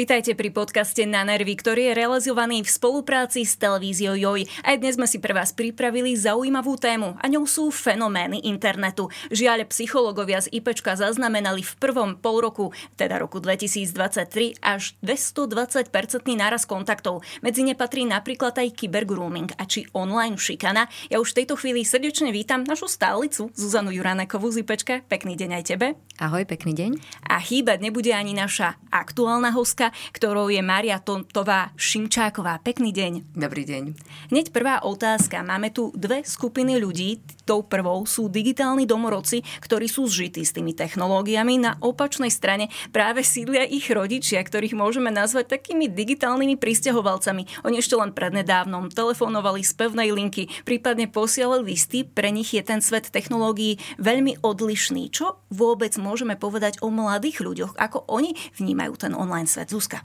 Vítajte pri podcaste Na nervy, ktorý je realizovaný v spolupráci s televíziou Joj. Aj dnes sme si pre vás pripravili zaujímavú tému a ňou sú fenomény internetu. Žiaľ, psychológovia z IPčka zaznamenali v prvom pol roku, teda roku 2023, až 220-percentný náraz kontaktov. Medzi ne patrí napríklad aj kybergrooming a či online šikana. Ja už v tejto chvíli srdečne vítam našu stálicu Zuzanu Juranekovú z IPčka. Pekný deň aj tebe. Ahoj, pekný deň. A chýbať nebude ani naša aktuálna hostka ktorou je Maria Tontová Šimčáková. Pekný deň. Dobrý deň. Hneď prvá otázka. Máme tu dve skupiny ľudí. Tou prvou sú digitálni domorodci, ktorí sú zžití s tými technológiami. Na opačnej strane práve sídlia ich rodičia, ktorých môžeme nazvať takými digitálnymi pristahovalcami. Oni ešte len prednedávnom telefonovali z pevnej linky, prípadne posielali listy. Pre nich je ten svet technológií veľmi odlišný. Čo vôbec môžeme povedať o mladých ľuďoch? Ako oni vnímajú ten online svet? Zuzka.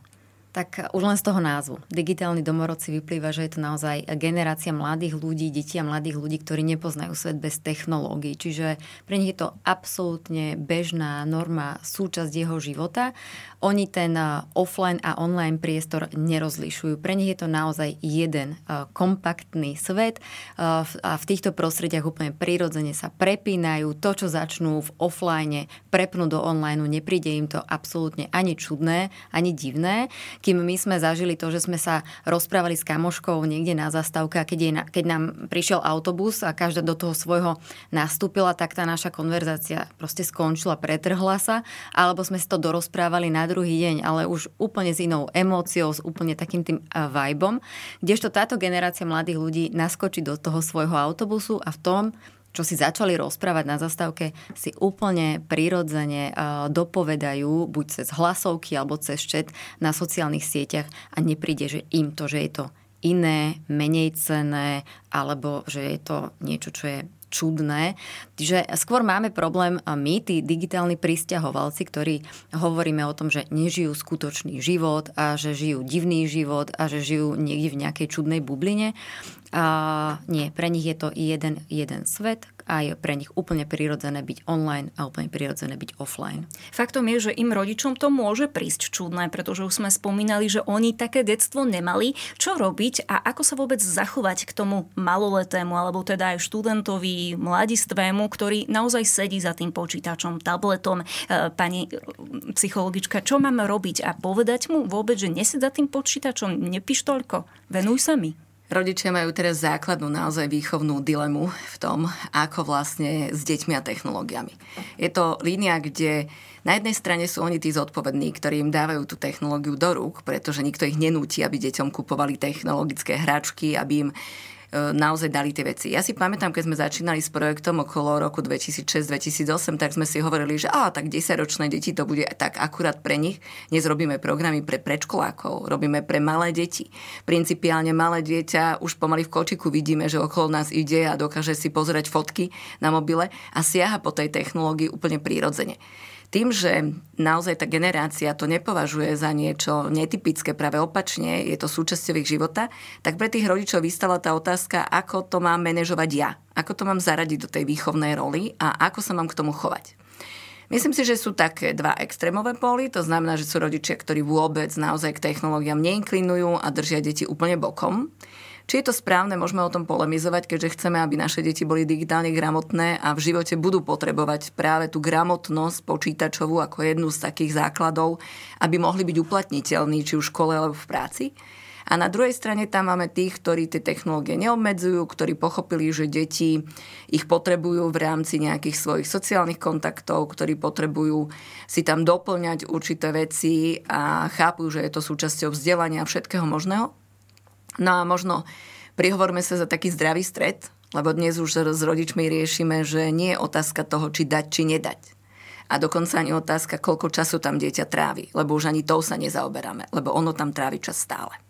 Tak už len z toho názvu. Digitálny domorodci vyplýva, že je to naozaj generácia mladých ľudí, detí a mladých ľudí, ktorí nepoznajú svet bez technológií. Čiže pre nich je to absolútne bežná norma, súčasť jeho života. Oni ten offline a online priestor nerozlišujú. Pre nich je to naozaj jeden kompaktný svet a v týchto prostrediach úplne prirodzene sa prepínajú. To, čo začnú v offline, prepnú do online, nepríde im to absolútne ani čudné, ani divné kým my sme zažili to, že sme sa rozprávali s kamoškou niekde na zastávke a keď, je, keď nám prišiel autobus a každá do toho svojho nastúpila, tak tá naša konverzácia proste skončila, pretrhla sa, alebo sme si to dorozprávali na druhý deň, ale už úplne s inou emóciou, s úplne takým tým vibom, kdežto táto generácia mladých ľudí naskočí do toho svojho autobusu a v tom čo si začali rozprávať na zastávke, si úplne prirodzene dopovedajú buď cez hlasovky alebo cez chat na sociálnych sieťach a nepríde, že im to, že je to iné, menej cené, alebo že je to niečo, čo je čudné. Čiže skôr máme problém my, tí digitálni pristahovalci, ktorí hovoríme o tom, že nežijú skutočný život a že žijú divný život a že žijú niekde v nejakej čudnej bubline. A nie, pre nich je to jeden, jeden svet a je pre nich úplne prirodzené byť online a úplne prirodzené byť offline. Faktom je, že im rodičom to môže prísť čudné, pretože už sme spomínali, že oni také detstvo nemali. Čo robiť a ako sa vôbec zachovať k tomu maloletému alebo teda aj študentovi, mladistvému, ktorý naozaj sedí za tým počítačom, tabletom. E, pani e, psychologička, čo máme robiť a povedať mu vôbec, že nesed za tým počítačom, nepíš toľko, venuj sa mi. Rodičia majú teraz základnú naozaj výchovnú dilemu v tom, ako vlastne s deťmi a technológiami. Je to línia, kde na jednej strane sú oni tí zodpovední, ktorí im dávajú tú technológiu do rúk, pretože nikto ich nenúti, aby deťom kupovali technologické hračky, aby im naozaj dali tie veci. Ja si pamätám, keď sme začínali s projektom okolo roku 2006-2008, tak sme si hovorili, že á, tak 10-ročné deti to bude tak akurát pre nich. Dnes robíme programy pre predškolákov, robíme pre malé deti. Principiálne malé dieťa už pomaly v kočiku vidíme, že okolo nás ide a dokáže si pozerať fotky na mobile a siaha po tej technológii úplne prírodzene tým, že naozaj tá generácia to nepovažuje za niečo netypické, práve opačne, je to súčasťou ich života, tak pre tých rodičov vystala tá otázka, ako to mám manažovať ja, ako to mám zaradiť do tej výchovnej roli a ako sa mám k tomu chovať. Myslím si, že sú také dva extrémové póly, to znamená, že sú rodičia, ktorí vôbec naozaj k technológiám neinklinujú a držia deti úplne bokom. Či je to správne, môžeme o tom polemizovať, keďže chceme, aby naše deti boli digitálne gramotné a v živote budú potrebovať práve tú gramotnosť počítačovú ako jednu z takých základov, aby mohli byť uplatniteľní či už v škole alebo v práci. A na druhej strane tam máme tých, ktorí tie technológie neobmedzujú, ktorí pochopili, že deti ich potrebujú v rámci nejakých svojich sociálnych kontaktov, ktorí potrebujú si tam doplňať určité veci a chápu, že je to súčasťou vzdelania všetkého možného. No a možno prihovorme sa za taký zdravý stred, lebo dnes už s rodičmi riešime, že nie je otázka toho, či dať, či nedať. A dokonca ani otázka, koľko času tam dieťa trávi, lebo už ani tou sa nezaoberáme, lebo ono tam trávi čas stále.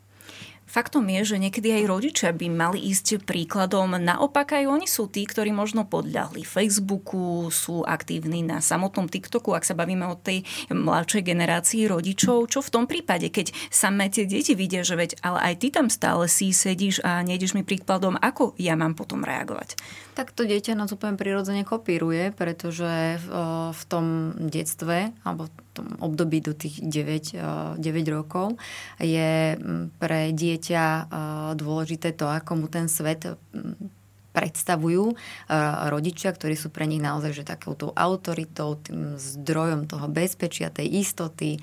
Faktom je, že niekedy aj rodičia by mali ísť príkladom. Naopak aj oni sú tí, ktorí možno podľahli Facebooku, sú aktívni na samotnom TikToku, ak sa bavíme o tej mladšej generácii rodičov. Čo v tom prípade, keď samé tie deti vidia, že veď, ale aj ty tam stále si sedíš a nejdeš mi príkladom, ako ja mám potom reagovať? Tak to dieťa nás úplne prirodzene kopíruje, pretože v, tom detstve, alebo tom období do tých 9, 9 rokov je pre dieťa dôležité to, ako mu ten svet predstavujú rodičia, ktorí sú pre nich naozaj že takouto autoritou, tým zdrojom toho bezpečia, tej istoty,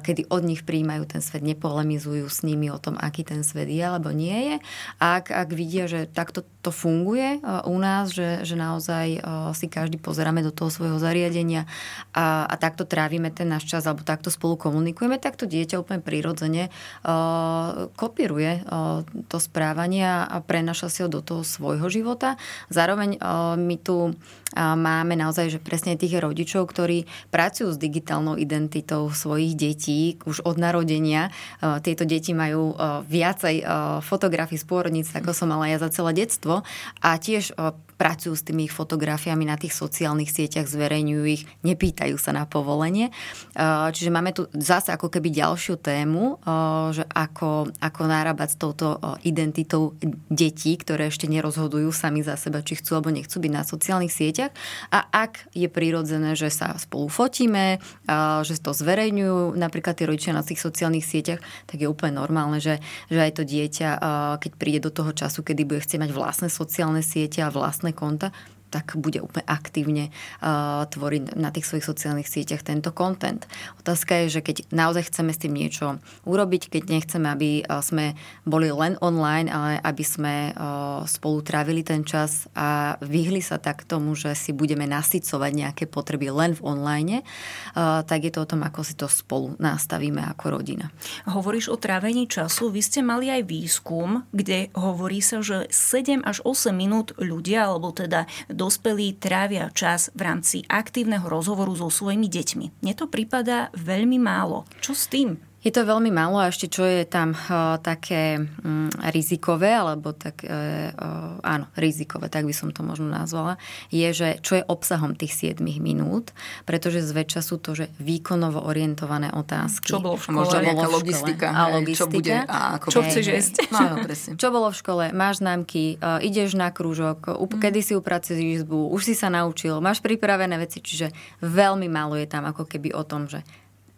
kedy od nich príjmajú ten svet, nepolemizujú s nimi o tom, aký ten svet je alebo nie je. A ak, ak vidia, že takto to funguje u nás, že, že naozaj si každý pozeráme do toho svojho zariadenia a, a takto trávime ten náš čas alebo takto spolu komunikujeme, tak to dieťa úplne prirodzene uh, kopíruje to správanie a prenaša si ho do toho svojho života. Zároveň my tu máme naozaj, že presne tých rodičov, ktorí pracujú s digitálnou identitou svojich detí už od narodenia. Tieto deti majú viacej fotografií z pôrodnic, ako som mala ja za celé detstvo a tiež pracujú s tými ich fotografiami na tých sociálnych sieťach, zverejňujú ich, nepýtajú sa na povolenie. Čiže máme tu zase ako keby ďalšiu tému, že ako, ako nárábať s touto identitou detí, ktoré ešte nerozhodujú sami za seba, či chcú alebo nechcú byť na sociálnych sieťach. A ak je prirodzené, že sa spolu fotíme, že to zverejňujú napríklad tí rodičia na tých sociálnych sieťach, tak je úplne normálne, že, že aj to dieťa, keď príde do toho času, kedy bude chcieť mať vlastné sociálne siete a vlastné конта tak bude úplne aktívne uh, tvoriť na tých svojich sociálnych sieťach tento content. Otázka je, že keď naozaj chceme s tým niečo urobiť, keď nechceme, aby uh, sme boli len online, ale aby sme uh, spolu trávili ten čas a vyhli sa tak tomu, že si budeme nasycovať nejaké potreby len v online, uh, tak je to o tom, ako si to spolu nastavíme ako rodina. Hovoríš o trávení času. Vy ste mali aj výskum, kde hovorí sa, že 7 až 8 minút ľudia, alebo teda dospelí trávia čas v rámci aktívneho rozhovoru so svojimi deťmi. Mne to prípada veľmi málo. Čo s tým? Je to veľmi málo a ešte čo je tam uh, také um, rizikové, alebo tak, uh, áno, rizikové, tak by som to možno nazvala, je, že čo je obsahom tých 7 minút, pretože zväčša sú to, že výkonovo orientované otázky. Čo bolo v škole? Možno nejaká logistika. A logistika. Čo bude a ako Čo chceš jesť? No, áno, presne. Čo bolo v škole? Máš známky, uh, ideš na krúžok, up, mm. kedy si upracuješ izbu, už si sa naučil, máš pripravené veci, čiže veľmi málo je tam ako keby o tom, že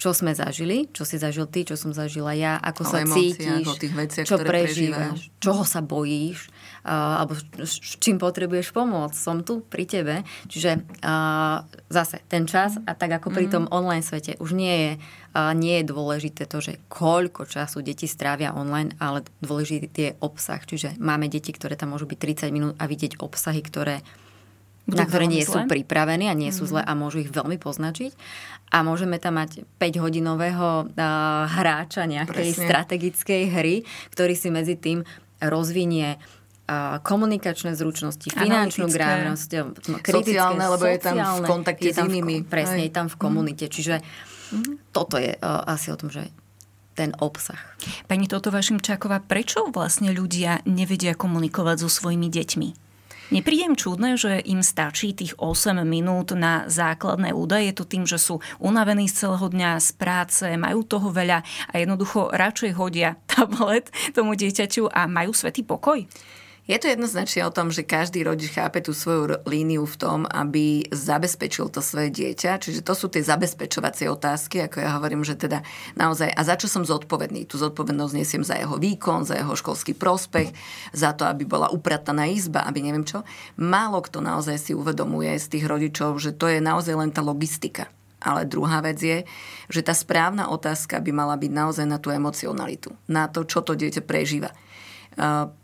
čo sme zažili, čo si zažil ty, čo som zažila ja, ako o sa emóciách, cítiš, o tých veciach, čo prežívaš, prežívaš, čoho sa bojíš, uh, alebo s čím potrebuješ pomôcť. Som tu pri tebe. Čiže uh, zase ten čas a tak ako pri mhm. tom online svete už nie je, uh, nie je dôležité to, že koľko času deti strávia online, ale dôležitý je obsah. Čiže máme deti, ktoré tam môžu byť 30 minút a vidieť obsahy, ktoré na ktoré nie sú pripravení a nie sú zle mhm. a môžu ich veľmi poznačiť. A môžeme tam mať 5-hodinového uh, hráča nejakej Presne. strategickej hry, ktorý si medzi tým rozvinie komunikačné zručnosti, finančnú gramnosť, kritické, sociálne, lebo je tam v kontakte s inými. V, presne, je tam v komunite. Mm. Čiže mm. toto je uh, asi o tom, že ten obsah. Pani Toto Vašimčáková, prečo vlastne ľudia nevedia komunikovať so svojimi deťmi? Nepríjem čudné, že im stačí tých 8 minút na základné údaje. Je to tým, že sú unavení z celého dňa, z práce, majú toho veľa a jednoducho radšej hodia tablet tomu dieťaťu a majú svetý pokoj? Je to jednoznačne o tom, že každý rodič chápe tú svoju líniu v tom, aby zabezpečil to svoje dieťa. Čiže to sú tie zabezpečovacie otázky, ako ja hovorím, že teda naozaj, a za čo som zodpovedný? Tu zodpovednosť nesiem za jeho výkon, za jeho školský prospech, za to, aby bola uprataná izba, aby neviem čo. Málo kto naozaj si uvedomuje z tých rodičov, že to je naozaj len tá logistika. Ale druhá vec je, že tá správna otázka by mala byť naozaj na tú emocionalitu, na to, čo to dieťa prežíva.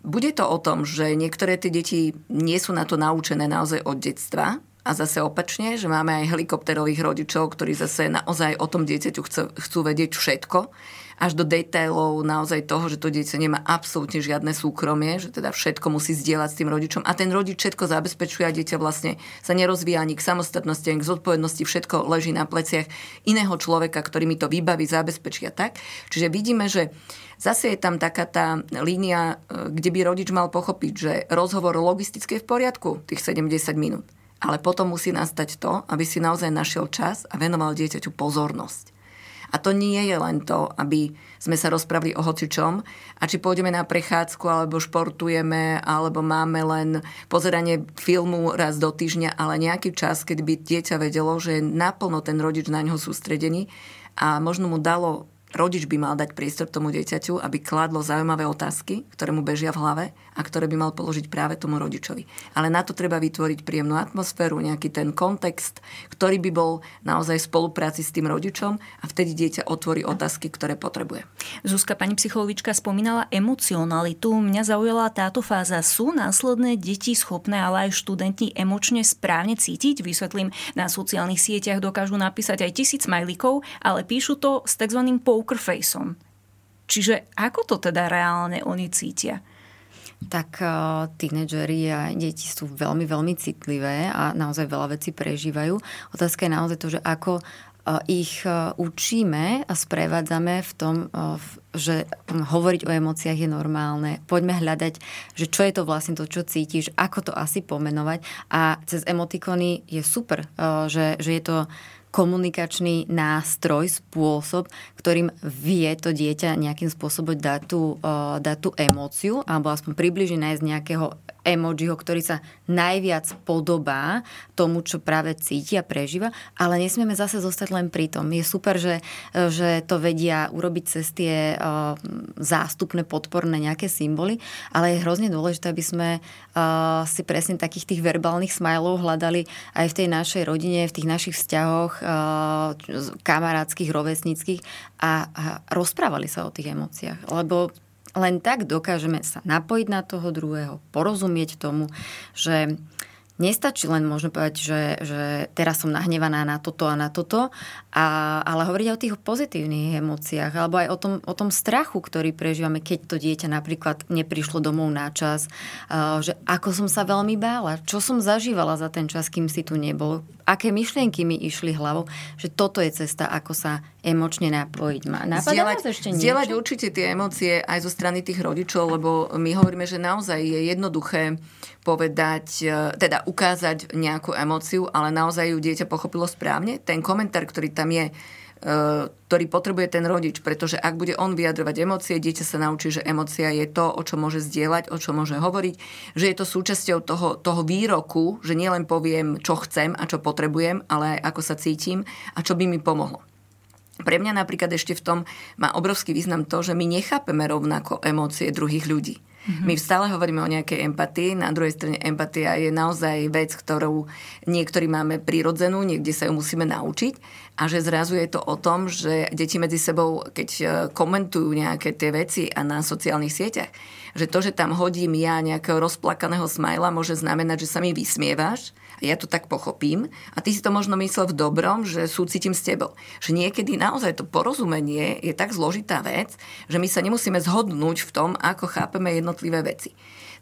Bude to o tom, že niektoré tie deti nie sú na to naučené naozaj od detstva, a zase opačne, že máme aj helikopterových rodičov, ktorí zase naozaj o tom dieťaťu chcú, chcú vedieť všetko, až do detailov naozaj toho, že to dieťa nemá absolútne žiadne súkromie, že teda všetko musí zdieľať s tým rodičom a ten rodič všetko zabezpečuje a dieťa vlastne sa nerozvíja ani k samostatnosti, ani k zodpovednosti, všetko leží na pleciach iného človeka, ktorý mi to vybaví, zabezpečia tak. Čiže vidíme, že Zase je tam taká tá línia, e, kde by rodič mal pochopiť, že rozhovor logisticky je v poriadku, tých 70 minút. Ale potom musí nastať to, aby si naozaj našiel čas a venoval dieťaťu pozornosť. A to nie je len to, aby sme sa rozprávali o hocičom a či pôjdeme na prechádzku, alebo športujeme, alebo máme len pozeranie filmu raz do týždňa, ale nejaký čas, keď by dieťa vedelo, že je naplno ten rodič na ňo sústredený a možno mu dalo rodič by mal dať priestor tomu dieťaťu, aby kladlo zaujímavé otázky, ktoré mu bežia v hlave a ktoré by mal položiť práve tomu rodičovi. Ale na to treba vytvoriť príjemnú atmosféru, nejaký ten kontext, ktorý by bol naozaj v spolupráci s tým rodičom a vtedy dieťa otvorí otázky, ktoré potrebuje. Zuzka, pani psychologička spomínala emocionalitu. Mňa zaujala táto fáza. Sú následné deti schopné, ale aj študenti emočne správne cítiť? Vysvetlím, na sociálnych sieťach dokážu napísať aj tisíc smajlikov, ale píšu to s tzv poker faceom. Čiže ako to teda reálne oni cítia? Tak uh, tínedžeri a deti sú veľmi, veľmi citlivé a naozaj veľa vecí prežívajú. Otázka je naozaj to, že ako uh, ich uh, učíme a sprevádzame v tom, že hovoriť o emóciách je normálne. Poďme hľadať, že čo je to vlastne to, čo cítiš, ako to asi pomenovať. A cez emotikony je super, že, že je to komunikačný nástroj, spôsob, ktorým vie to dieťa nejakým spôsobom dať tú, uh, dať tú emóciu, alebo aspoň približne nájsť nejakého emojiho, ktorý sa najviac podobá tomu, čo práve cíti a prežíva, ale nesmieme zase zostať len pri tom. Je super, že, že to vedia urobiť cez tie uh, zástupné, podporné nejaké symboly, ale je hrozne dôležité, aby sme uh, si presne takých tých verbálnych smajlov hľadali aj v tej našej rodine, v tých našich vzťahoch uh, kamarátskych, rovesníckých a, a rozprávali sa o tých emóciách. Lebo len tak dokážeme sa napojiť na toho druhého, porozumieť tomu, že nestačí len možno povedať, že, že teraz som nahnevaná na toto a na toto, a, ale hovoriť o tých pozitívnych emóciách, alebo aj o tom, o tom strachu, ktorý prežívame, keď to dieťa napríklad neprišlo domov na čas, že ako som sa veľmi bála, čo som zažívala za ten čas, kým si tu nebol, aké myšlienky mi išli hlavou, že toto je cesta, ako sa emočne napojiť. zdieľať, ešte zdieľať určite tie emócie aj zo strany tých rodičov, lebo my hovoríme, že naozaj je jednoduché povedať, e, teda ukázať nejakú emóciu, ale naozaj ju dieťa pochopilo správne. Ten komentár, ktorý tam je, E, ktorý potrebuje ten rodič, pretože ak bude on vyjadrovať emócie, dieťa sa naučí, že emócia je to, o čo môže zdieľať, o čo môže hovoriť, že je to súčasťou toho, toho výroku, že nielen poviem, čo chcem a čo potrebujem, ale aj ako sa cítim a čo by mi pomohlo. Pre mňa napríklad ešte v tom má obrovský význam to, že my nechápeme rovnako emócie druhých ľudí. Mm-hmm. My stále hovoríme o nejakej empatii, na druhej strane empatia je naozaj vec, ktorú niektorí máme prirodzenú, niekde sa ju musíme naučiť a že zrazu je to o tom, že deti medzi sebou, keď e, komentujú nejaké tie veci a na sociálnych sieťach, že to, že tam hodím ja nejakého rozplakaného smajla, môže znamenať, že sa mi vysmievaš, ja to tak pochopím a ty si to možno myslel v dobrom, že súcitím s tebou. Že niekedy naozaj to porozumenie je tak zložitá vec, že my sa nemusíme zhodnúť v tom, ako chápeme jednotlivé veci.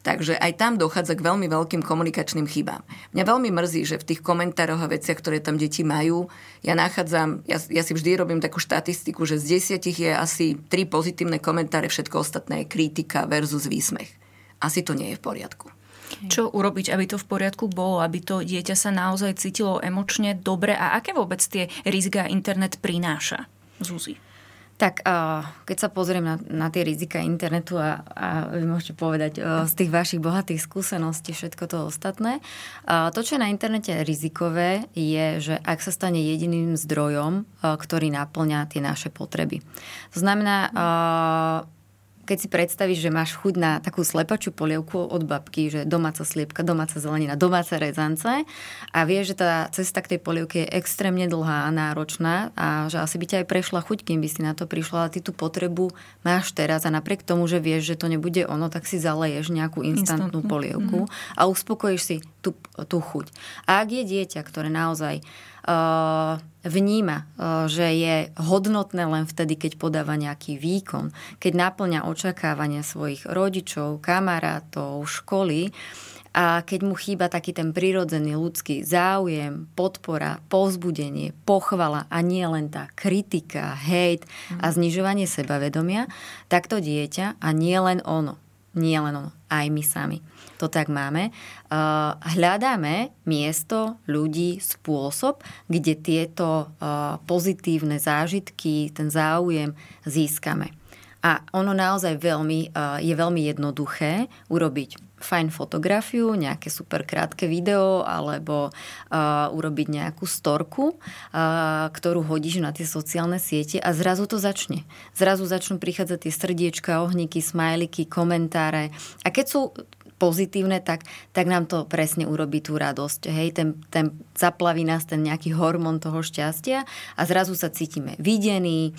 Takže aj tam dochádza k veľmi veľkým komunikačným chybám. Mňa veľmi mrzí, že v tých komentároch a veciach, ktoré tam deti majú, ja nachádzam, ja, ja si vždy robím takú štatistiku, že z desiatich je asi tri pozitívne komentáre, všetko ostatné je kritika versus výsmech. Asi to nie je v poriadku. Čo urobiť, aby to v poriadku bolo, aby to dieťa sa naozaj cítilo emočne dobre a aké vôbec tie rizika internet prináša? Zuzi. Tak keď sa pozriem na, na tie rizika internetu a, a vy môžete povedať z tých vašich bohatých skúseností všetko to ostatné, to, čo je na internete rizikové, je, že ak sa stane jediným zdrojom, ktorý naplňa tie naše potreby. To znamená, keď si predstavíš, že máš chuť na takú slepačú polievku od babky, že domáca sliepka, domáca zelenina, domáce rezance a vieš, že tá cesta k tej polievke je extrémne dlhá a náročná a že asi by ťa aj prešla chuť, kým by si na to prišla, ale ty tú potrebu máš teraz a napriek tomu, že vieš, že to nebude ono, tak si zaleješ nejakú instantnú polievku mm-hmm. a uspokojíš si tú, tú chuť. A ak je dieťa, ktoré naozaj vníma, uh, že je hodnotné len vtedy, keď podáva nejaký výkon, keď naplňa očakávania svojich rodičov, kamarátov, školy, a keď mu chýba taký ten prirodzený ľudský záujem, podpora, povzbudenie, pochvala a nie len tá kritika, hejt a mhm. znižovanie sebavedomia, tak to dieťa a nie len ono Nie len ono, aj my sami. To tak máme. Uh, hľadáme miesto, ľudí, spôsob, kde tieto uh, pozitívne zážitky, ten záujem získame. A ono naozaj veľmi, uh, je veľmi jednoduché urobiť fajn fotografiu, nejaké super krátke video alebo uh, urobiť nejakú storku, uh, ktorú hodíš na tie sociálne siete a zrazu to začne. Zrazu začnú prichádzať tie srdiečka, ohníky, smajliky, komentáre. A keď sú pozitívne, tak, tak nám to presne urobí tú radosť. Hej, ten, ten zaplaví nás ten nejaký hormón toho šťastia a zrazu sa cítime videní,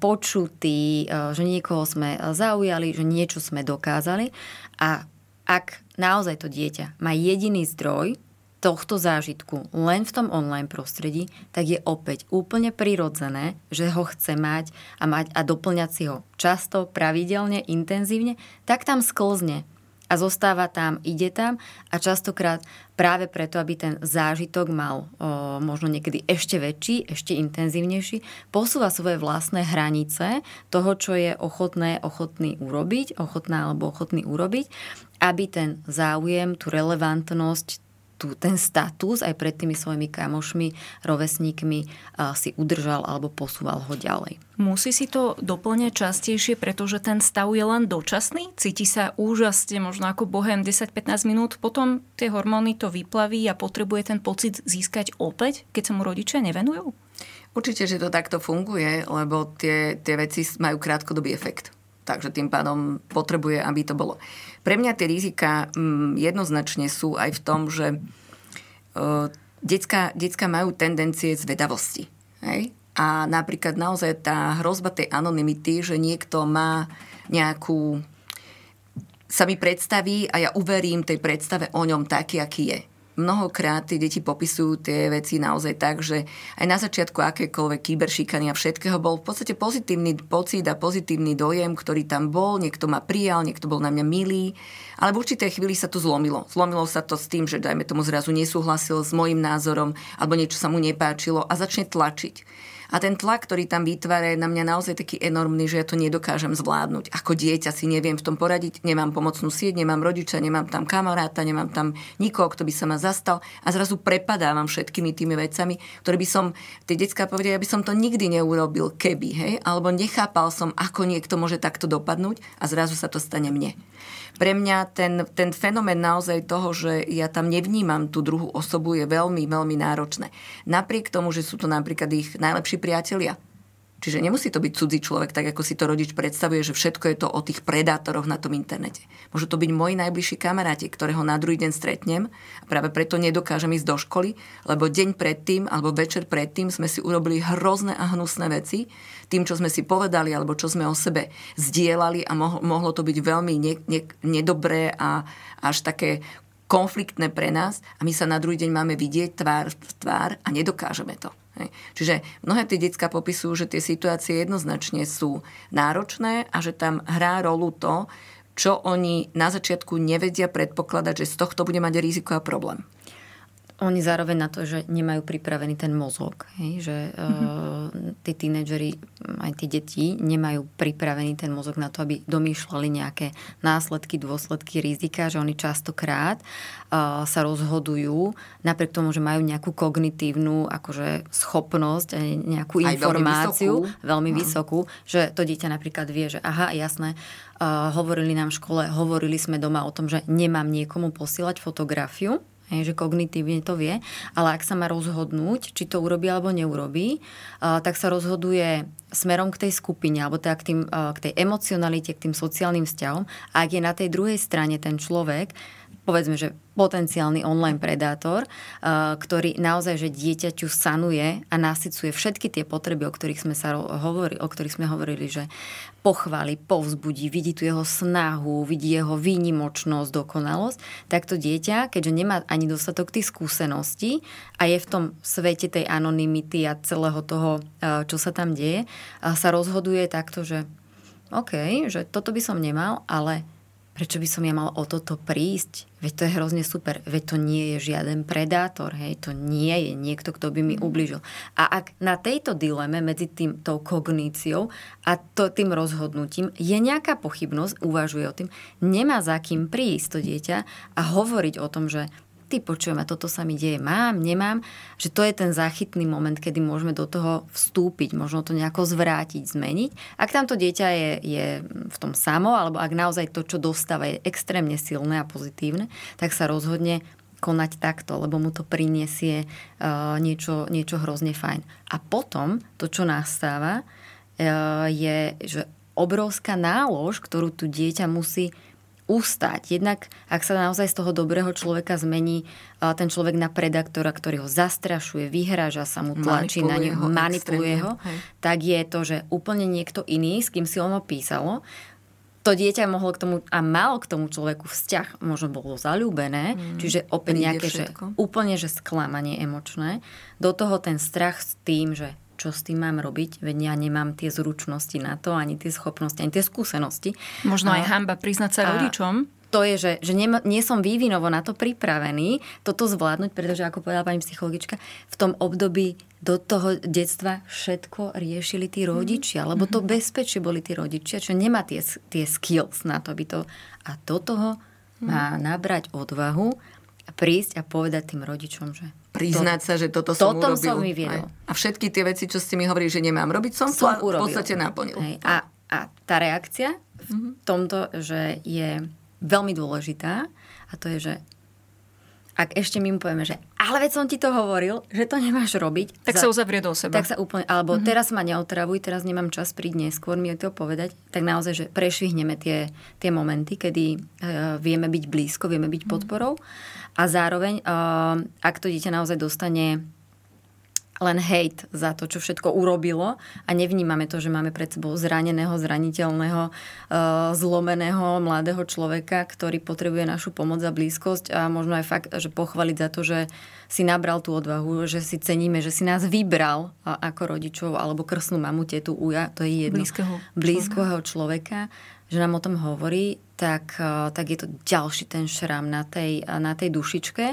počutí, že niekoho sme zaujali, že niečo sme dokázali a ak naozaj to dieťa má jediný zdroj tohto zážitku len v tom online prostredí, tak je opäť úplne prirodzené, že ho chce mať a, mať a doplňať si ho často, pravidelne, intenzívne, tak tam sklzne a zostáva tam, ide tam a častokrát práve preto, aby ten zážitok mal o, možno niekedy ešte väčší, ešte intenzívnejší, posúva svoje vlastné hranice toho, čo je ochotné, ochotný urobiť, ochotná alebo ochotný urobiť, aby ten záujem, tú relevantnosť, tú, ten status aj pred tými svojimi kamošmi, rovesníkmi uh, si udržal alebo posúval ho ďalej. Musí si to doplňať častejšie, pretože ten stav je len dočasný? Cíti sa úžasne, možno ako bohem 10-15 minút, potom tie hormóny to vyplaví a potrebuje ten pocit získať opäť, keď sa mu rodičia nevenujú? Určite, že to takto funguje, lebo tie, tie veci majú krátkodobý efekt. Takže tým pádom potrebuje, aby to bolo. Pre mňa tie rizika mm, jednoznačne sú aj v tom, že uh, decka, decka majú tendencie zvedavosti. Hej? A napríklad naozaj tá hrozba tej anonymity, že niekto má nejakú sa mi predstaví a ja uverím tej predstave o ňom taký, aký je mnohokrát tie deti popisujú tie veci naozaj tak, že aj na začiatku akékoľvek kyberšikania všetkého bol v podstate pozitívny pocit a pozitívny dojem, ktorý tam bol, niekto ma prijal, niekto bol na mňa milý, ale v určitej chvíli sa to zlomilo. Zlomilo sa to s tým, že dajme tomu zrazu nesúhlasil s môjim názorom alebo niečo sa mu nepáčilo a začne tlačiť. A ten tlak, ktorý tam vytvára, je na mňa naozaj taký enormný, že ja to nedokážem zvládnuť. Ako dieťa si neviem v tom poradiť, nemám pomocnú sieť, nemám rodiča, nemám tam kamaráta, nemám tam nikoho, kto by sa ma zastal. A zrazu prepadávam všetkými tými vecami, ktoré by som, tie detská povedia, ja by som to nikdy neurobil, keby, hej, alebo nechápal som, ako niekto môže takto dopadnúť a zrazu sa to stane mne pre mňa ten, ten fenomén naozaj toho, že ja tam nevnímam tú druhú osobu, je veľmi, veľmi náročné. Napriek tomu, že sú to napríklad ich najlepší priatelia. Čiže nemusí to byť cudzí človek, tak ako si to rodič predstavuje, že všetko je to o tých predátoroch na tom internete. Môžu to byť moji najbližší kamaráti, ktorého na druhý deň stretnem a práve preto nedokážem ísť do školy, lebo deň predtým alebo večer predtým sme si urobili hrozné a hnusné veci tým, čo sme si povedali alebo čo sme o sebe zdieľali a mohlo to byť veľmi ne, ne, nedobré a až také konfliktné pre nás a my sa na druhý deň máme vidieť tvár v tvár a nedokážeme to. Hej. Čiže mnohé tie detská popisujú, že tie situácie jednoznačne sú náročné a že tam hrá rolu to, čo oni na začiatku nevedia predpokladať, že z tohto bude mať riziko a problém. Oni zároveň na to, že nemajú pripravený ten mozog. Hej? Že mm-hmm. uh, tí tínedžeri, aj tie deti, nemajú pripravený ten mozog na to, aby domýšľali nejaké následky, dôsledky, rizika, že oni častokrát uh, sa rozhodujú, napriek tomu, že majú nejakú kognitívnu akože schopnosť, nejakú aj informáciu, veľmi vysokú, veľmi vysokú že to dieťa napríklad vie, že aha, jasné, uh, hovorili nám v škole, hovorili sme doma o tom, že nemám niekomu posielať fotografiu, Hej, že kognitívne to vie, ale ak sa má rozhodnúť, či to urobí alebo neurobí, tak sa rozhoduje smerom k tej skupine, alebo teda k, tým, k tej emocionalite, k tým sociálnym vzťahom. A ak je na tej druhej strane ten človek, povedzme, že potenciálny online predátor, ktorý naozaj, že dieťaťu sanuje a nasycuje všetky tie potreby, o ktorých sme, sa hovorili, o ktorých sme hovorili, že pochváli, povzbudí, vidí tu jeho snahu, vidí jeho výnimočnosť, dokonalosť, tak to dieťa, keďže nemá ani dostatok tých skúseností a je v tom svete tej anonymity a celého toho, uh, čo sa tam deje, sa rozhoduje takto, že OK, že toto by som nemal, ale prečo by som ja mal o toto prísť? Veď to je hrozne super. Veď to nie je žiaden predátor, hej, to nie je niekto, kto by mi ubližil. A ak na tejto dileme medzi tým, tou kogníciou a to, tým rozhodnutím je nejaká pochybnosť, uvažuje o tým, nemá za kým prísť to dieťa a hovoriť o tom, že ty počujem, a toto sa mi deje, mám, nemám, že to je ten záchytný moment, kedy môžeme do toho vstúpiť, možno to nejako zvrátiť, zmeniť. Ak tamto dieťa je, je v tom samo, alebo ak naozaj to, čo dostáva, je extrémne silné a pozitívne, tak sa rozhodne konať takto, lebo mu to priniesie uh, niečo, niečo hrozne fajn. A potom to, čo nastáva, uh, je, že obrovská nálož, ktorú tu dieťa musí ustať. Jednak, ak sa naozaj z toho dobrého človeka zmení ten človek na predátora, ktorý ho zastrašuje, vyhráža sa mu, tlačí na neho, manipuluje ho, hej. tak je to, že úplne niekto iný, s kým si ono písalo, to dieťa mohlo k tomu a malo k tomu človeku vzťah, možno bolo zalúbené, mm, čiže opäť nejaké, že úplne že sklamanie emočné. Do toho ten strach s tým, že čo s tým mám robiť, veď ja nemám tie zručnosti na to, ani tie schopnosti, ani tie skúsenosti. Možno aj hamba priznať sa rodičom. To je, že, že nie, nie som vývinovo na to pripravený toto zvládnuť, pretože ako povedala pani psychologička, v tom období do toho detstva všetko riešili tí rodičia, lebo to mhm. bezpečie boli tí rodičia, čo nemá tie, tie skills na to, aby to... A do toho má nabrať odvahu a prísť a povedať tým rodičom, že priznať to, sa, že toto som urobil. som mi viedol. A všetky tie veci, čo ste mi hovorili, že nemám robiť, som, som v podstate naplnil. Hej. A, a tá reakcia v mm-hmm. tomto, že je veľmi dôležitá a to je, že ak ešte my mu povieme, že ale veď som ti to hovoril, že to nemáš robiť. Tak za, sa uzavrie do seba. Tak sa úplne, alebo mm-hmm. teraz ma neotravuj, teraz nemám čas príť neskôr mi to povedať. Tak naozaj, že prešvihneme tie, tie momenty, kedy uh, vieme byť blízko, vieme byť podporou. A zároveň, uh, ak to dieťa naozaj dostane len hejt za to, čo všetko urobilo a nevnímame to, že máme pred sebou zraneného, zraniteľného, eh, zlomeného mladého človeka, ktorý potrebuje našu pomoc a blízkosť a možno aj fakt, že pochváliť za to, že si nabral tú odvahu, že si ceníme, že si nás vybral ako rodičov alebo krsnú mamu, tetu, uja, to je jedno. Blízkeho, blízkeho človeka, že nám o tom hovorí, tak, eh, tak je to ďalší ten šram na tej, na tej dušičke.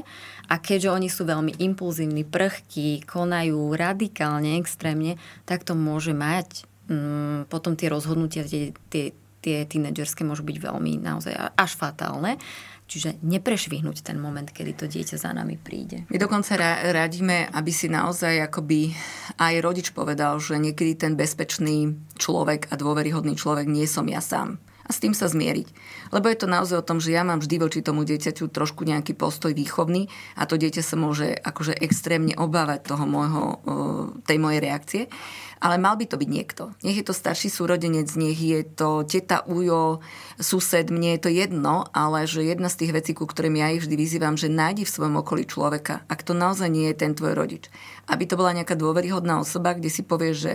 A keďže oni sú veľmi impulzívni, prchkí, konajú radikálne, extrémne, tak to môže mať mm, potom tie rozhodnutia, tie, tie, tie tínedžerské môžu byť veľmi naozaj až fatálne. Čiže neprešvihnúť ten moment, kedy to dieťa za nami príde. My dokonca radíme, aby si naozaj akoby aj rodič povedal, že niekedy ten bezpečný človek a dôveryhodný človek nie som ja sám a s tým sa zmieriť. Lebo je to naozaj o tom, že ja mám vždy voči tomu dieťaťu trošku nejaký postoj výchovný a to dieťa sa môže akože extrémne obávať toho môjho, tej mojej reakcie. Ale mal by to byť niekto. Nech je to starší súrodenec, nech je to teta, ujo, sused, mne je to jedno, ale že jedna z tých vecí, ku ktorým ja ich vždy vyzývam, že nájdi v svojom okolí človeka, ak to naozaj nie je ten tvoj rodič. Aby to bola nejaká dôveryhodná osoba, kde si povieš, že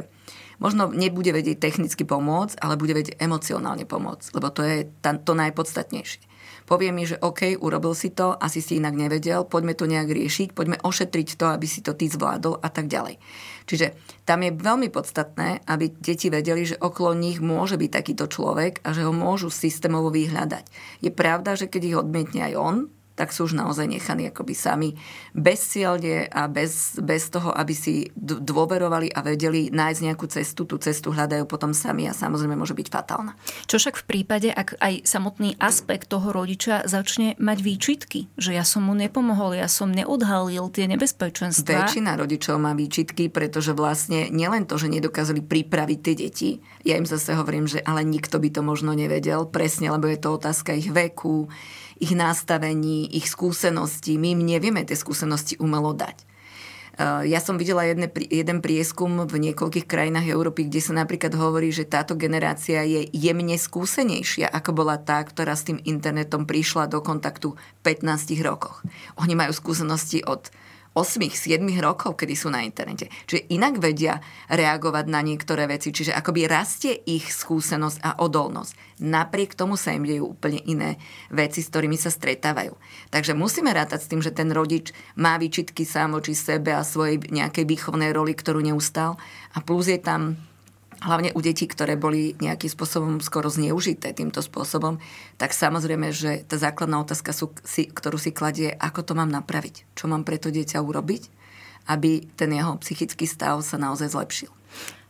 možno nebude vedieť technicky pomôcť, ale bude vedieť emocionálne pomôcť, lebo to je to najpodstatnejšie. Povie mi, že OK, urobil si to, asi si inak nevedel, poďme to nejak riešiť, poďme ošetriť to, aby si to ty zvládol a tak ďalej. Čiže tam je veľmi podstatné, aby deti vedeli, že okolo nich môže byť takýto človek a že ho môžu systémovo vyhľadať. Je pravda, že keď ich odmietne aj on, tak sú už naozaj nechaní akoby sami bezcielne a bez, bez toho, aby si dôverovali a vedeli nájsť nejakú cestu. Tú cestu hľadajú potom sami a samozrejme môže byť fatálna. Čo však v prípade, ak aj samotný aspekt toho rodiča začne mať výčitky, že ja som mu nepomohol, ja som neodhalil tie nebezpečenstva. Väčšina rodičov má výčitky, pretože vlastne nielen to, že nedokázali pripraviť tie deti, ja im zase hovorím, že ale nikto by to možno nevedel, presne, lebo je to otázka ich veku, ich nastavení, ich skúseností. My im nevieme tie skúsenosti umelo dať. Eh, ja som videla jedne, jeden prieskum v niekoľkých krajinách Európy, kde sa napríklad hovorí, že táto generácia je jemne skúsenejšia, ako bola tá, ktorá s tým internetom prišla do kontaktu v 15 rokoch. Oni majú skúsenosti od 8-7 rokov, kedy sú na internete. Čiže inak vedia reagovať na niektoré veci, čiže akoby rastie ich skúsenosť a odolnosť. Napriek tomu sa im dejú úplne iné veci, s ktorými sa stretávajú. Takže musíme rátať s tým, že ten rodič má výčitky sám voči sebe a svojej nejakej výchovnej roli, ktorú neustal. A plus je tam hlavne u detí, ktoré boli nejakým spôsobom skoro zneužité týmto spôsobom, tak samozrejme, že tá základná otázka, sú, si, ktorú si kladie, ako to mám napraviť, čo mám pre to dieťa urobiť, aby ten jeho psychický stav sa naozaj zlepšil.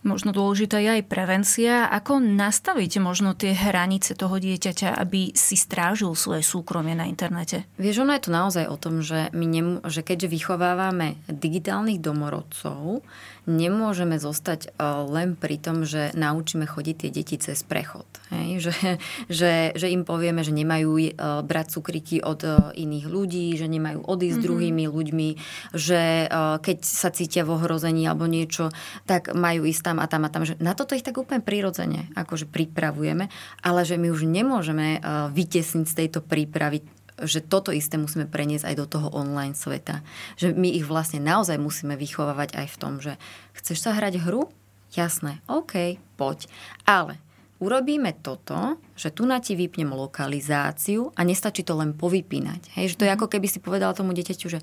Možno dôležitá je aj prevencia. Ako nastaviť možno tie hranice toho dieťaťa, aby si strážil svoje súkromie na internete? Vieš, ono je to naozaj o tom, že, my nem, že keďže vychovávame digitálnych domorodcov, nemôžeme zostať e, len pri tom, že naučíme chodiť tie deti cez prechod. Hej? Že, že, že im povieme, že nemajú e, brať cukriky od e, iných ľudí, že nemajú odísť mm-hmm. druhými ľuďmi, že keď sa cítia v ohrození alebo niečo, tak majú ísť tam a tam a tam. Že na toto ich tak úplne prirodzene akože pripravujeme, ale že my už nemôžeme vytesniť z tejto prípravy že toto isté musíme preniesť aj do toho online sveta. Že my ich vlastne naozaj musíme vychovávať aj v tom, že chceš sa hrať hru? Jasné, OK, poď. Ale urobíme toto, že tu na ti vypnem lokalizáciu a nestačí to len povypínať. Hej, že to je ako keby si povedal tomu dieťaťu, že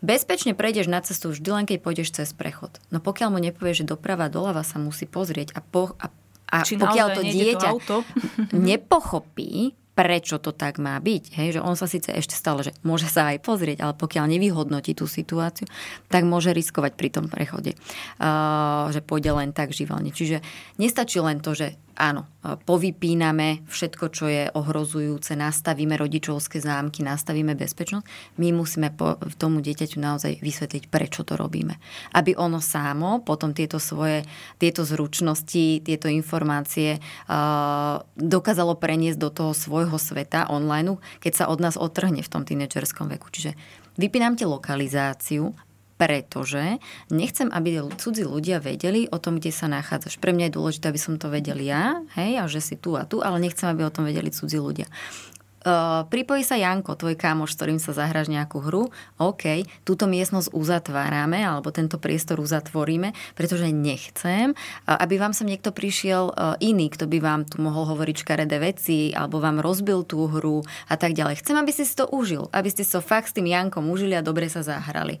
bezpečne prejdeš na cestu vždy len keď pôjdeš cez prechod. No pokiaľ mu nepovieš, že doprava doľava sa musí pozrieť a, po, a, a pokiaľ to dieťa to nepochopí, prečo to tak má byť. Hej? Že on sa síce ešte stále, že môže sa aj pozrieť, ale pokiaľ nevyhodnotí tú situáciu, tak môže riskovať pri tom prechode, uh, že pôjde len tak živelne. Čiže nestačí len to, že áno, povypíname všetko, čo je ohrozujúce, nastavíme rodičovské zámky, nastavíme bezpečnosť. My musíme po, tomu dieťaťu naozaj vysvetliť, prečo to robíme. Aby ono sámo potom tieto svoje, tieto zručnosti, tieto informácie uh, dokázalo preniesť do toho svojho sveta online, keď sa od nás otrhne v tom tínedžerskom veku. Čiže vypínam ti lokalizáciu pretože nechcem, aby cudzí ľudia vedeli o tom, kde sa nachádzaš. Pre mňa je dôležité, aby som to vedel ja, hej, a že si tu a tu, ale nechcem, aby o tom vedeli cudzí ľudia. Uh, pripojí sa Janko, tvoj kámoš, s ktorým sa zahraš nejakú hru. OK, túto miestnosť uzatvárame, alebo tento priestor uzatvoríme, pretože nechcem, aby vám sem niekto prišiel uh, iný, kto by vám tu mohol hovoriť škaredé veci, alebo vám rozbil tú hru a tak ďalej. Chcem, aby si to užil, aby ste so fakt s tým Jankom užili a dobre sa zahrali.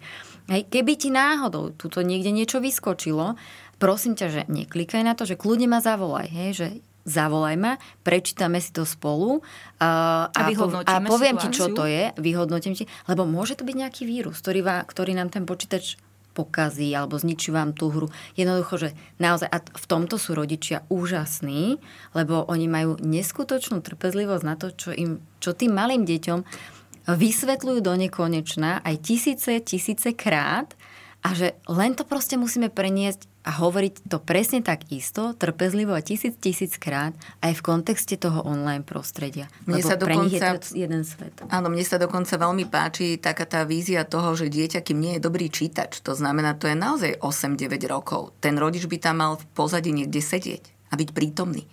Hej, keby ti náhodou tuto niekde niečo vyskočilo, prosím ťa, že neklikaj na to, že kľudne ma zavolaj, hej, že zavolaj ma, prečítame si to spolu uh, a, a, a poviem situáciu. ti, čo to je, vyhodnotím ti, lebo môže to byť nejaký vírus, ktorý, vá, ktorý nám ten počítač pokazí alebo zničí vám tú hru. Jednoducho, že naozaj, a v tomto sú rodičia úžasní, lebo oni majú neskutočnú trpezlivosť na to, čo, im, čo tým malým deťom vysvetľujú do nekonečna aj tisíce, tisíce krát a že len to proste musíme preniesť a hovoriť to presne tak isto, trpezlivo a tisíc, tisíc krát aj v kontexte toho online prostredia. Mne Lebo sa dokonca, pre nich je to jeden svet. Áno, mne sa dokonca veľmi páči taká tá vízia toho, že dieťa, kým nie je dobrý čítač, to znamená, to je naozaj 8-9 rokov. Ten rodič by tam mal v pozadí niekde sedieť a byť prítomný.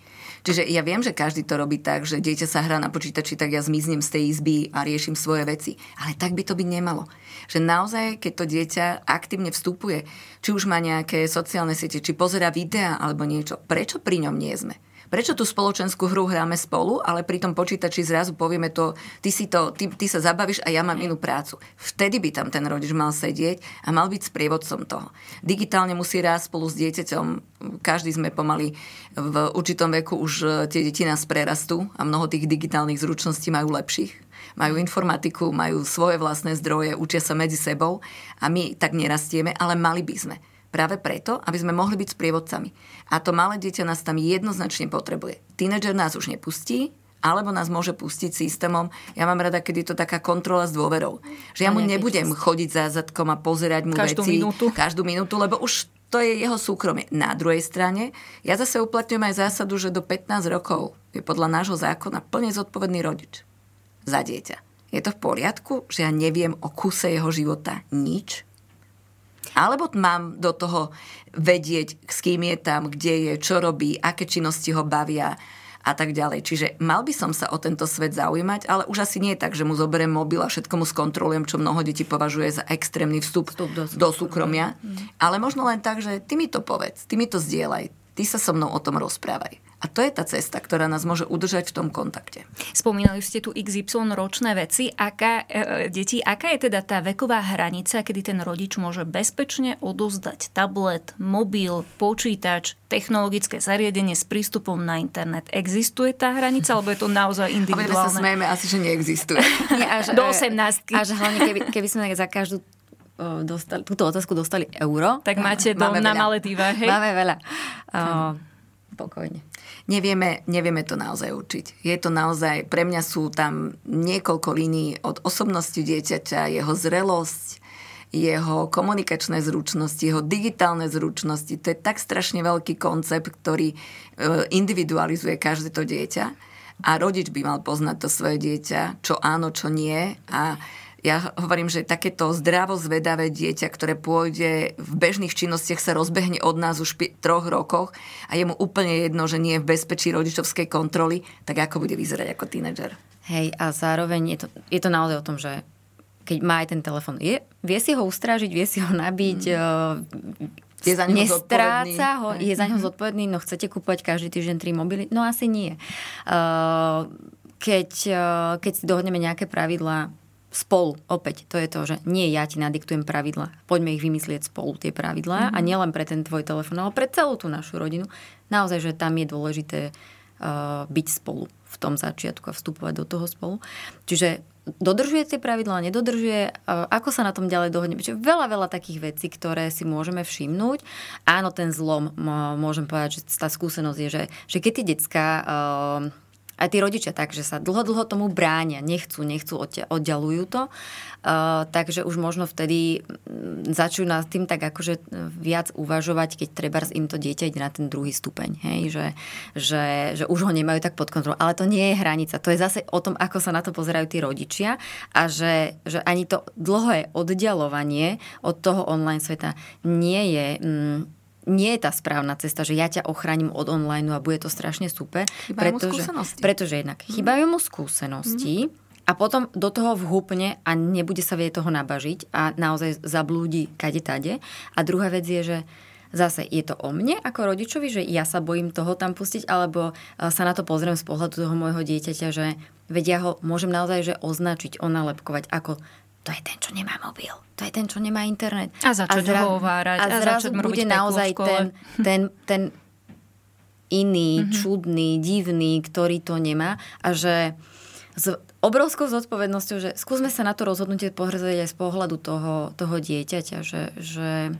Čiže ja viem, že každý to robí tak, že dieťa sa hrá na počítači, tak ja zmiznem z tej izby a riešim svoje veci. Ale tak by to byť nemalo. Že naozaj, keď to dieťa aktívne vstupuje, či už má nejaké sociálne siete, či pozera videa alebo niečo, prečo pri ňom nie sme? Prečo tú spoločenskú hru hráme spolu, ale pri tom počítači zrazu povieme to, ty, si to, ty, ty sa zabavíš a ja mám inú prácu. Vtedy by tam ten rodič mal sedieť a mal byť sprievodcom toho. Digitálne musí rásť spolu s dieťaťom. Každý sme pomaly v určitom veku už e, tie deti nás prerastú a mnoho tých digitálnych zručností majú lepších majú informatiku, majú svoje vlastné zdroje, učia sa medzi sebou a my tak nerastieme, ale mali by sme. Práve preto, aby sme mohli byť sprievodcami. A to malé dieťa nás tam jednoznačne potrebuje. Tínedžer nás už nepustí, alebo nás môže pustiť systémom. Ja mám rada, keď je to taká kontrola s dôverou. Že ja mu nebudem chodiť za zadkom a pozerať mu každú veci minútu. každú minútu, lebo už to je jeho súkromie. Na druhej strane, ja zase uplatňujem aj zásadu, že do 15 rokov je podľa nášho zákona plne zodpovedný rodič za dieťa. Je to v poriadku, že ja neviem o kuse jeho života nič? Alebo mám do toho vedieť, s kým je tam, kde je, čo robí, aké činnosti ho bavia a tak ďalej. Čiže mal by som sa o tento svet zaujímať, ale už asi nie je tak, že mu zoberiem mobil a všetko mu skontrolujem, čo mnoho detí považuje za extrémny vstup, vstup do, do súkromia. Mm. Ale možno len tak, že ty mi to povedz, ty mi to zdieľaj, ty sa so mnou o tom rozprávaj. A to je tá cesta, ktorá nás môže udržať v tom kontakte. Spomínali ste tu XY ročné veci. Aká, e, deti, aká je teda tá veková hranica, kedy ten rodič môže bezpečne odozdať tablet, mobil, počítač, technologické zariadenie s prístupom na internet? Existuje tá hranica, alebo je to naozaj individuálne? A sa smejeme asi, že neexistuje. Nie, až, Do 18. Až hlavne, keby, keby sme za každú dostali, túto otázku dostali euro. Tak máte dom na Maledivách, hej? Máme veľa. Uh, pokojne. Nevieme, nevieme to naozaj učiť. Je to naozaj, pre mňa sú tam niekoľko línií od osobnosti dieťaťa, jeho zrelosť, jeho komunikačné zručnosti, jeho digitálne zručnosti. To je tak strašne veľký koncept, ktorý e, individualizuje každé to dieťa. A rodič by mal poznať to svoje dieťa, čo áno, čo nie. A ja hovorím, že takéto zdravo zvedavé dieťa, ktoré pôjde v bežných činnostiach, sa rozbehne od nás už v troch rokoch a je mu úplne jedno, že nie je v bezpečí rodičovskej kontroly, tak ako bude vyzerať ako tínedžer. Hej, a zároveň je to, je to naozaj o tom, že keď má aj ten telefon, je, vie si ho ustrážiť, vie si ho nabiť, mm. Je za neho nestráca ho, je za neho zodpovedný, no chcete kúpať každý týždeň tri mobily? No asi nie. Uh, keď, uh, keď si dohodneme nejaké pravidlá, spolu. Opäť, to je to, že nie ja ti nadiktujem pravidla. Poďme ich vymyslieť spolu, tie pravidlá. Mm-hmm. A nielen pre ten tvoj telefón, ale pre celú tú našu rodinu. Naozaj, že tam je dôležité uh, byť spolu v tom začiatku a vstupovať do toho spolu. Čiže dodržuje tie pravidlá, nedodržuje, uh, ako sa na tom ďalej dohodne. Čiže veľa, veľa takých vecí, ktoré si môžeme všimnúť. Áno, ten zlom, môžem povedať, že tá skúsenosť je, že, že keď tie detská uh, aj tí rodičia tak, že sa dlho, dlho tomu bránia, nechcú, nechcú, oddialujú to. Uh, takže už možno vtedy mm, začnú nad tým tak akože viac uvažovať, keď treba im to dieťa ide na ten druhý stupeň. Hej? Že, že, že už ho nemajú tak pod kontrolou. Ale to nie je hranica. To je zase o tom, ako sa na to pozerajú tí rodičia a že, že ani to dlhé oddialovanie od toho online sveta nie je... Mm, nie je tá správna cesta, že ja ťa ochránim od online a bude to strašne super. Chýbajú pretože. Pretože jednak mm. chýbajú mu skúsenosti mm. a potom do toho vhúpne a nebude sa vie toho nabažiť a naozaj zablúdi kade tade. A druhá vec je, že zase je to o mne ako rodičovi, že ja sa bojím toho tam pustiť, alebo e, sa na to pozriem z pohľadu toho môjho dieťaťa, že vedia ho môžem naozaj že označiť, onalepkovať ako to je ten, čo nemá mobil, to je ten, čo nemá internet. A začať a zra- ho ovárať. A, a zrazu bude naozaj ten, ten, ten iný, mm-hmm. čudný, divný, ktorý to nemá a že s obrovskou zodpovednosťou, že skúsme sa na to rozhodnutie pohrzať aj z pohľadu toho, toho dieťaťa, že, že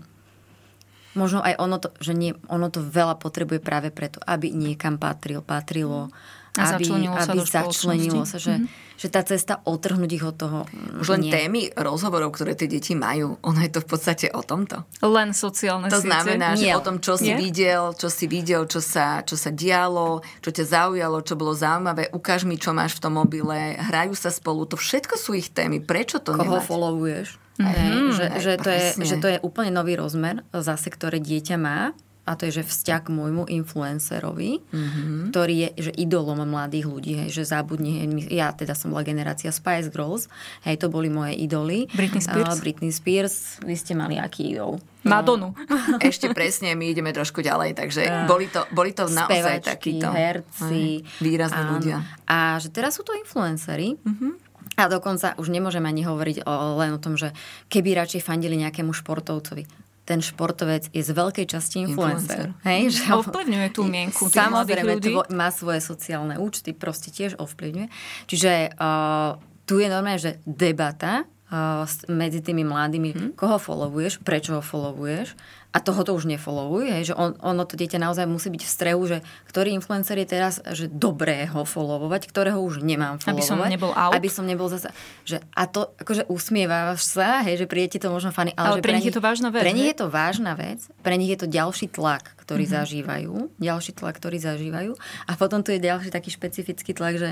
možno aj ono to, že nie, ono to veľa potrebuje práve preto, aby niekam patril, patrilo. A aby, začlenilo aby sa začlenilo sa, že, mm-hmm. Že tá cesta otrhnúť ich od toho Už len nie. témy rozhovorov, ktoré tie deti majú, ono je to v podstate o tomto. Len sociálne To siete. znamená, že nie. o tom, čo si nie? videl, čo si videl, čo sa, čo sa dialo, čo ťa zaujalo, čo bolo zaujímavé, ukáž mi, čo máš v tom mobile, hrajú sa spolu, to všetko sú ich témy. Prečo to Koho nemať? followuješ? Mm-hmm. Že, že, to je, že to je úplne nový rozmer zase, ktoré dieťa má a to je, že vzťah k môjmu influencerovi, mm-hmm. ktorý je že idolom mladých ľudí, hej, že zabudni, hej, ja teda som bola generácia Spice Girls, hej, to boli moje idoly. Britney Spears? Uh, Britney Spears, vy ste mali aký idol? Madonu. Ešte presne, my ideme trošku ďalej, takže uh, boli to, boli to naozaj takíto herci. Výrazní ľudia. A že teraz sú to influencery, mm-hmm. A dokonca už nemôžem ani hovoriť o, len o tom, že keby radšej fandili nejakému športovcovi ten športovec je z veľkej časti influencer. influencer. Hej, že ovplyvňuje tú mienku tých Samozrejme, ľudí. má svoje sociálne účty, proste tiež ovplyvňuje. Čiže uh, tu je normálne, že debata uh, medzi tými mladými, hmm. koho followuješ, prečo ho followuješ a toho to už nefollowuj, hej, že on, ono to dieťa naozaj musí byť v strehu, že ktorý influencer je teraz, že dobré ho followovať, ktorého už nemám followovať. Aby som nebol out. Aby som nebol zase, že a to akože usmievaš sa, hej, že príde ti to možno fany, ale, ale že pre nich je to vážna vec. Pre nich je to vážna vec, pre nich je to ďalší tlak, ktorý mm-hmm. zažívajú, ďalší tlak, ktorý zažívajú a potom tu je ďalší taký špecifický tlak, že,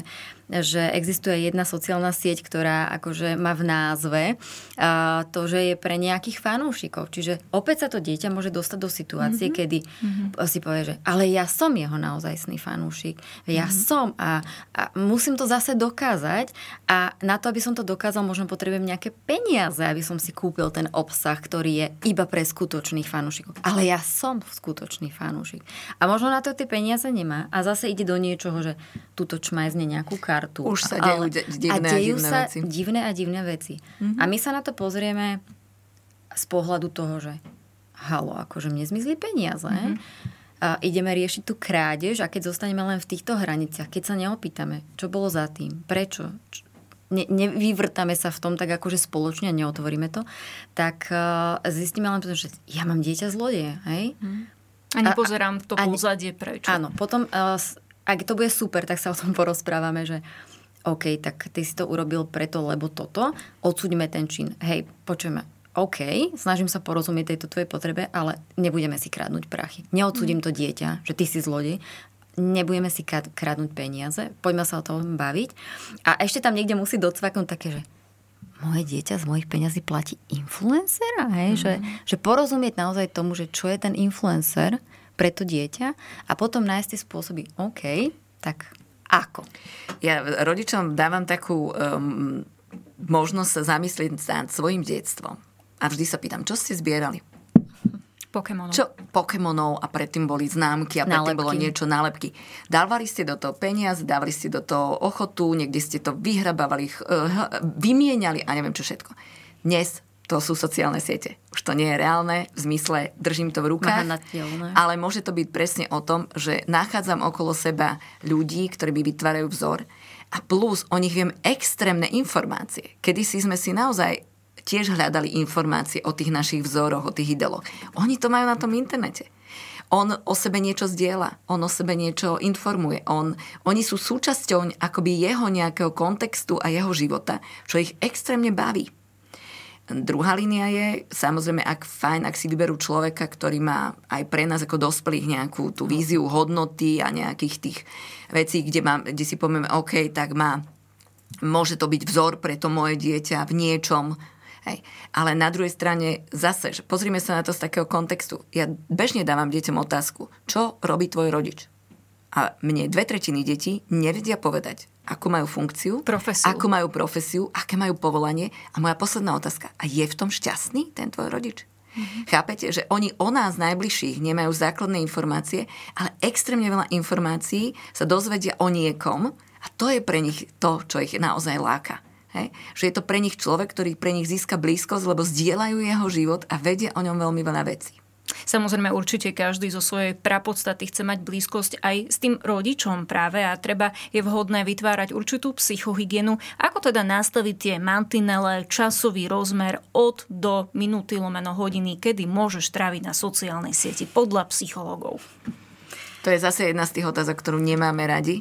že existuje jedna sociálna sieť, ktorá akože má v názve uh, to, že je pre nejakých fanúšikov. Čiže opäť sa to dieťa môže dostať do situácie, mm-hmm. kedy mm-hmm. si povie, že ale ja som jeho naozajstný fanúšik. Ja mm-hmm. som a, a musím to zase dokázať a na to, aby som to dokázal, možno potrebujem nejaké peniaze, aby som si kúpil ten obsah, ktorý je iba pre skutočných fanúšikov. Ale ja som skutočný fanúšik. A možno na to tie peniaze nemá a zase ide do niečoho, že túto čmajzne nejakú kartu. Už sa dejú ale, divné a, dejú a divné sa veci. divné a divné veci. Mm-hmm. A my sa na to pozrieme z pohľadu toho, že halo, akože mne zmizli peniaze. Mm-hmm. A ideme riešiť tú krádež a keď zostaneme len v týchto hraniciach, keď sa neopýtame, čo bolo za tým, prečo, ne, nevyvrtame sa v tom tak akože spoločne a neotvoríme to, tak uh, zistíme len potom, že ja mám dieťa zlodeje, hej? Mm. A nepozerám to a, pozadie, prečo. Áno, potom, uh, ak to bude super, tak sa o tom porozprávame, že OK, tak ty si to urobil preto, lebo toto, odsúďme ten čin. Hej, počujeme, OK, snažím sa porozumieť tejto tvojej potrebe, ale nebudeme si kradnúť prachy. Neodsúdim to dieťa, že ty si zlodej, nebudeme si kradnúť peniaze, poďme sa o tom baviť. A ešte tam niekde musí docvaknúť také, že moje dieťa z mojich peňazí platí influencera, hej? Mm. Že, že porozumieť naozaj tomu, že čo je ten influencer pre to dieťa a potom nájsť tie spôsoby, OK, tak ako? Ja rodičom dávam takú um, možnosť sa zamyslieť nad svojim detstvom a vždy sa pýtam, čo ste zbierali? Pokémonov. Čo? Pokémonov a predtým boli známky a predtým nálepky. bolo niečo nálepky. Dávali ste do toho peniaz, dávali ste do toho ochotu, niekde ste to vyhrabávali, eh, vymieniali a neviem čo všetko. Dnes to sú sociálne siete. Už to nie je reálne, v zmysle držím to v rukách, ale môže to byť presne o tom, že nachádzam okolo seba ľudí, ktorí mi vytvárajú vzor a plus o nich viem extrémne informácie. Kedy si sme si naozaj tiež hľadali informácie o tých našich vzoroch, o tých ideoloch. Oni to majú na tom internete. On o sebe niečo zdieľa, on o sebe niečo informuje. On, oni sú súčasťou akoby jeho nejakého kontextu a jeho života, čo ich extrémne baví. Druhá línia je, samozrejme, ak fajn, ak si vyberú človeka, ktorý má aj pre nás ako dospelých nejakú tú víziu hodnoty a nejakých tých vecí, kde, má, kde si povieme, OK, tak má, môže to byť vzor pre to moje dieťa v niečom, Hej. Ale na druhej strane zase, že pozrime sa na to z takého kontextu. Ja bežne dávam deťom otázku, čo robí tvoj rodič? A mne dve tretiny detí nevedia povedať, akú majú funkciu, profesiu. akú majú profesiu, aké majú povolanie. A moja posledná otázka, a je v tom šťastný ten tvoj rodič? Mm-hmm. Chápete, že oni o nás najbližších nemajú základné informácie, ale extrémne veľa informácií sa dozvedia o niekom a to je pre nich to, čo ich naozaj láka. Hej? Že je to pre nich človek, ktorý pre nich získa blízkosť, lebo zdieľajú jeho život a vedia o ňom veľmi veľa vecí. Samozrejme, určite každý zo svojej prapodstaty chce mať blízkosť aj s tým rodičom práve a treba je vhodné vytvárať určitú psychohygienu. Ako teda nastaviť tie mantinele, časový rozmer od do minúty lomeno hodiny, kedy môžeš tráviť na sociálnej sieti podľa psychológov? To je zase jedna z tých otázok, ktorú nemáme radi,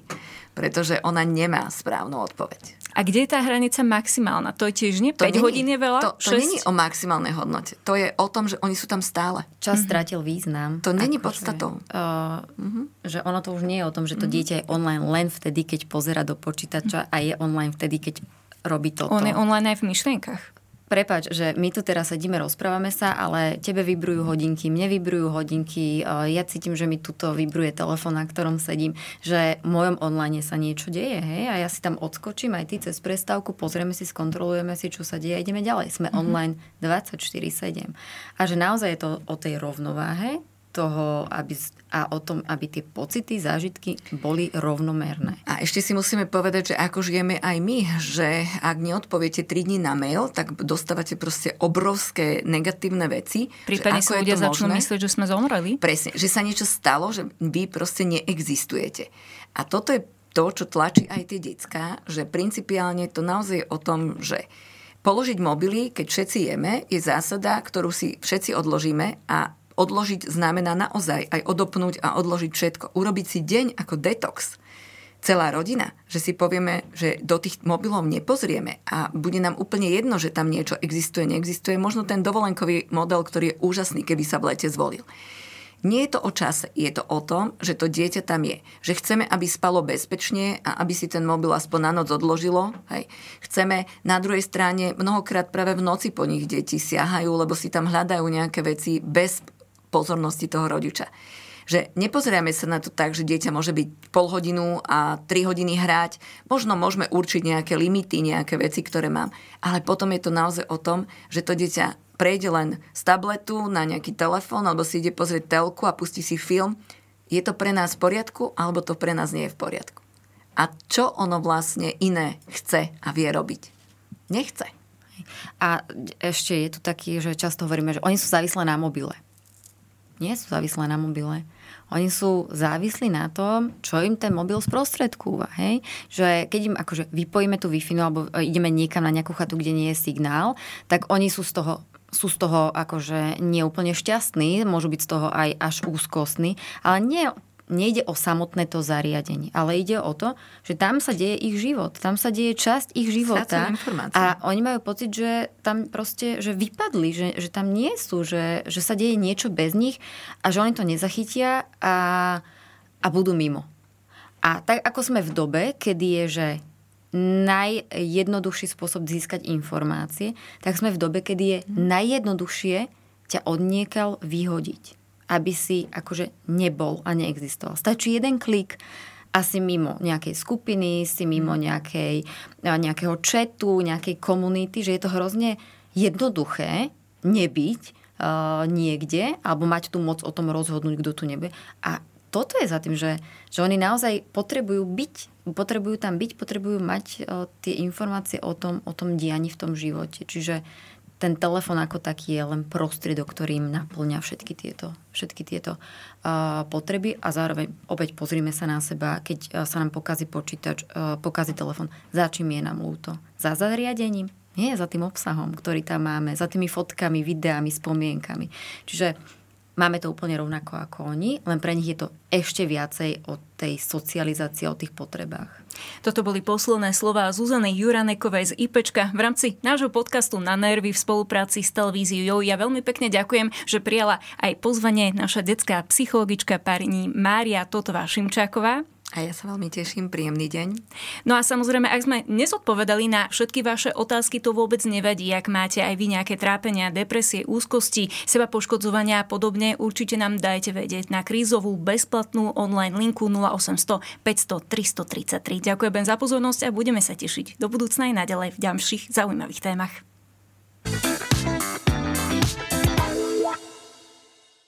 pretože ona nemá správnu odpoveď. A kde je tá hranica maximálna? To je tiež nie? 5 hodín je veľa? To, to není o maximálnej hodnote. To je o tom, že oni sú tam stále. Čas mm-hmm. stratil význam. To není ako podstatou. Že, uh, mm-hmm. že ono to už nie je o tom, že to mm-hmm. dieťa je online len vtedy, keď pozera do počítača mm-hmm. a je online vtedy, keď robí toto. On je online aj v myšlienkach prepač, že my tu teraz sedíme, rozprávame sa, ale tebe vybrujú hodinky, mne vybrujú hodinky, ja cítim, že mi tuto vybruje telefón, na ktorom sedím, že v mojom online sa niečo deje, hej, a ja si tam odskočím aj ty cez prestávku, pozrieme si, skontrolujeme si, čo sa deje a ideme ďalej. Sme mm-hmm. online 24-7. A že naozaj je to o tej rovnováhe, toho, aby, a o tom, aby tie pocity, zážitky boli rovnomerné. A ešte si musíme povedať, že ako žijeme aj my, že ak neodpoviete 3 dní na mail, tak dostávate proste obrovské negatívne veci. Prípadne sa ľudia začnú myslieť, že sme zomreli. Presne, že sa niečo stalo, že vy proste neexistujete. A toto je to, čo tlačí aj tie decka, že principiálne to naozaj je o tom, že položiť mobily, keď všetci jeme, je zásada, ktorú si všetci odložíme a odložiť znamená naozaj aj odopnúť a odložiť všetko. Urobiť si deň ako detox. Celá rodina, že si povieme, že do tých mobilov nepozrieme a bude nám úplne jedno, že tam niečo existuje, neexistuje. Možno ten dovolenkový model, ktorý je úžasný, keby sa v lete zvolil. Nie je to o čase, je to o tom, že to dieťa tam je. Že chceme, aby spalo bezpečne a aby si ten mobil aspoň na noc odložilo. Hej. Chceme na druhej strane, mnohokrát práve v noci po nich deti siahajú, lebo si tam hľadajú nejaké veci bez pozornosti toho rodiča. Že nepozeráme sa na to tak, že dieťa môže byť pol hodinu a 3 hodiny hrať. Možno môžeme určiť nejaké limity, nejaké veci, ktoré mám. Ale potom je to naozaj o tom, že to dieťa prejde len z tabletu na nejaký telefón alebo si ide pozrieť telku a pustí si film. Je to pre nás v poriadku alebo to pre nás nie je v poriadku? A čo ono vlastne iné chce a vie robiť? Nechce. A ešte je tu taký, že často hovoríme, že oni sú závislé na mobile. Nie sú závislé na mobile. Oni sú závislí na tom, čo im ten mobil sprostredkúva. Hej? Že keď im akože vypojíme tú wi alebo ideme niekam na nejakú chatu, kde nie je signál, tak oni sú z toho sú z toho akože neúplne šťastní, môžu byť z toho aj až úzkostní, ale nie nejde o samotné to zariadenie, ale ide o to, že tam sa deje ich život, tam sa deje časť ich života a oni majú pocit, že tam proste, že vypadli, že, že tam nie sú, že, že sa deje niečo bez nich a že oni to nezachytia a, a budú mimo. A tak ako sme v dobe, kedy je, že najjednoduchší spôsob získať informácie, tak sme v dobe, kedy je najjednoduchšie ťa odniekal vyhodiť aby si akože nebol a neexistoval. Stačí jeden klik a si mimo nejakej skupiny, si mimo mhm. nejakej, nejakého četu, nejakej komunity, že je to hrozne jednoduché nebyť uh, niekde alebo mať tu moc o tom rozhodnúť, kto tu nebude. A toto je za tým, že, že oni naozaj potrebujú byť, potrebujú tam byť, potrebujú mať uh, tie informácie o tom, o tom dianí v tom živote. Čiže ten telefon ako taký je len prostriedok, ktorým naplňa všetky tieto, všetky tieto uh, potreby a zároveň opäť pozrime sa na seba, keď uh, sa nám pokazí počítač, uh, pokazí telefon, za čím je nám ľúto? Za zariadením? Nie, za tým obsahom, ktorý tam máme, za tými fotkami, videami, spomienkami. Čiže Máme to úplne rovnako ako oni, len pre nich je to ešte viacej o tej socializácii, o tých potrebách. Toto boli posledné slova Zuzany Juranekovej z IPčka v rámci nášho podcastu Na nervy v spolupráci s televíziou. Ja veľmi pekne ďakujem, že prijala aj pozvanie naša detská psychologička pani Mária Totová Šimčáková. A ja sa veľmi teším, príjemný deň. No a samozrejme, ak sme nezodpovedali na všetky vaše otázky, to vôbec nevadí. Ak máte aj vy nejaké trápenia, depresie, úzkosti, seba poškodzovania a podobne, určite nám dajte vedieť na krízovú bezplatnú online linku 0800 500 333. Ďakujem za pozornosť a budeme sa tešiť do budúcna aj naďalej v ďalších zaujímavých témach.